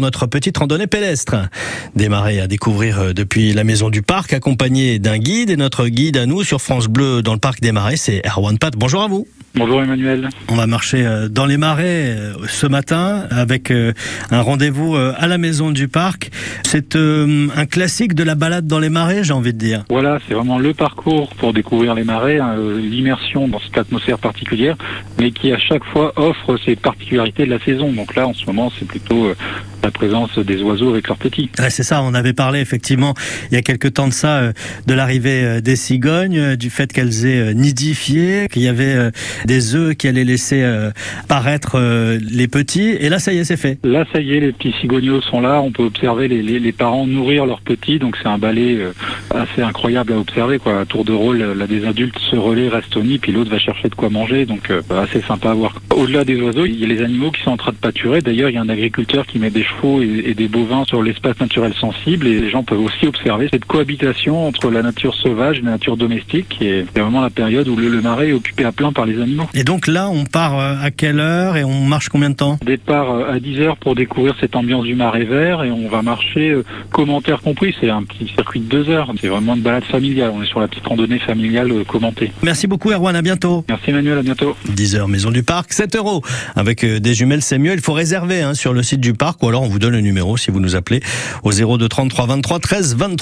Notre petite randonnée pédestre. Démarré à découvrir euh, depuis la maison du parc, accompagné d'un guide. Et notre guide à nous sur France Bleu dans le parc des Marais, c'est Erwan Pat. Bonjour à vous. Bonjour Emmanuel. On va marcher euh, dans les marais euh, ce matin avec un rendez-vous à la maison du parc. C'est un classique de la balade dans les marais, j'ai envie de dire. Voilà, c'est vraiment le parcours pour découvrir les marais, hein, l'immersion dans cette atmosphère particulière, mais qui à chaque fois offre ses particularités de la saison. Donc là, en ce moment, c'est plutôt la présence des oiseaux avec leurs petits. c'est ça, on avait parlé effectivement il y a quelques temps de ça, euh, de l'arrivée euh, des cigognes, euh, du fait qu'elles aient nidifié, qu'il y avait des œufs qui allaient laisser paraître les petits. Et là, ça y est, c'est fait. Là, ça y est, les petits cigognos sont là. On peut observer les, les, les parents nourrir leurs petits. Donc c'est un ballet assez incroyable à observer. Quoi. À tour de rôle, là, des adultes se relaient, restent au nid, puis l'autre va chercher de quoi manger. Donc assez sympa à voir. Au-delà des oiseaux, il y a les animaux qui sont en train de pâturer. D'ailleurs, il y a un agriculteur qui met des chevaux et, des bovins sur l'espace naturel sensible. Et les gens peuvent aussi observer cette cohabitation entre la nature sauvage et la nature domestique. Et c'est vraiment la période où le, marais est occupé à plein par les animaux. Et donc là, on part euh, à quelle heure et on marche combien de temps? Départ euh, à 10 heures pour découvrir cette ambiance du marais vert et on va marcher, euh, commentaire compris, c'est un petit circuit de 2 heures. C'est vraiment une balade familiale. On est sur la petite randonnée familiale commentée. Merci beaucoup Erwan, à bientôt. Merci Emmanuel, à bientôt. 10 heures, maison du parc, 7 euros. Avec des jumelles, c'est mieux. Il faut réserver hein, sur le site du parc ou on vous donne le numéro si vous nous appelez au 02 33 23 13 23.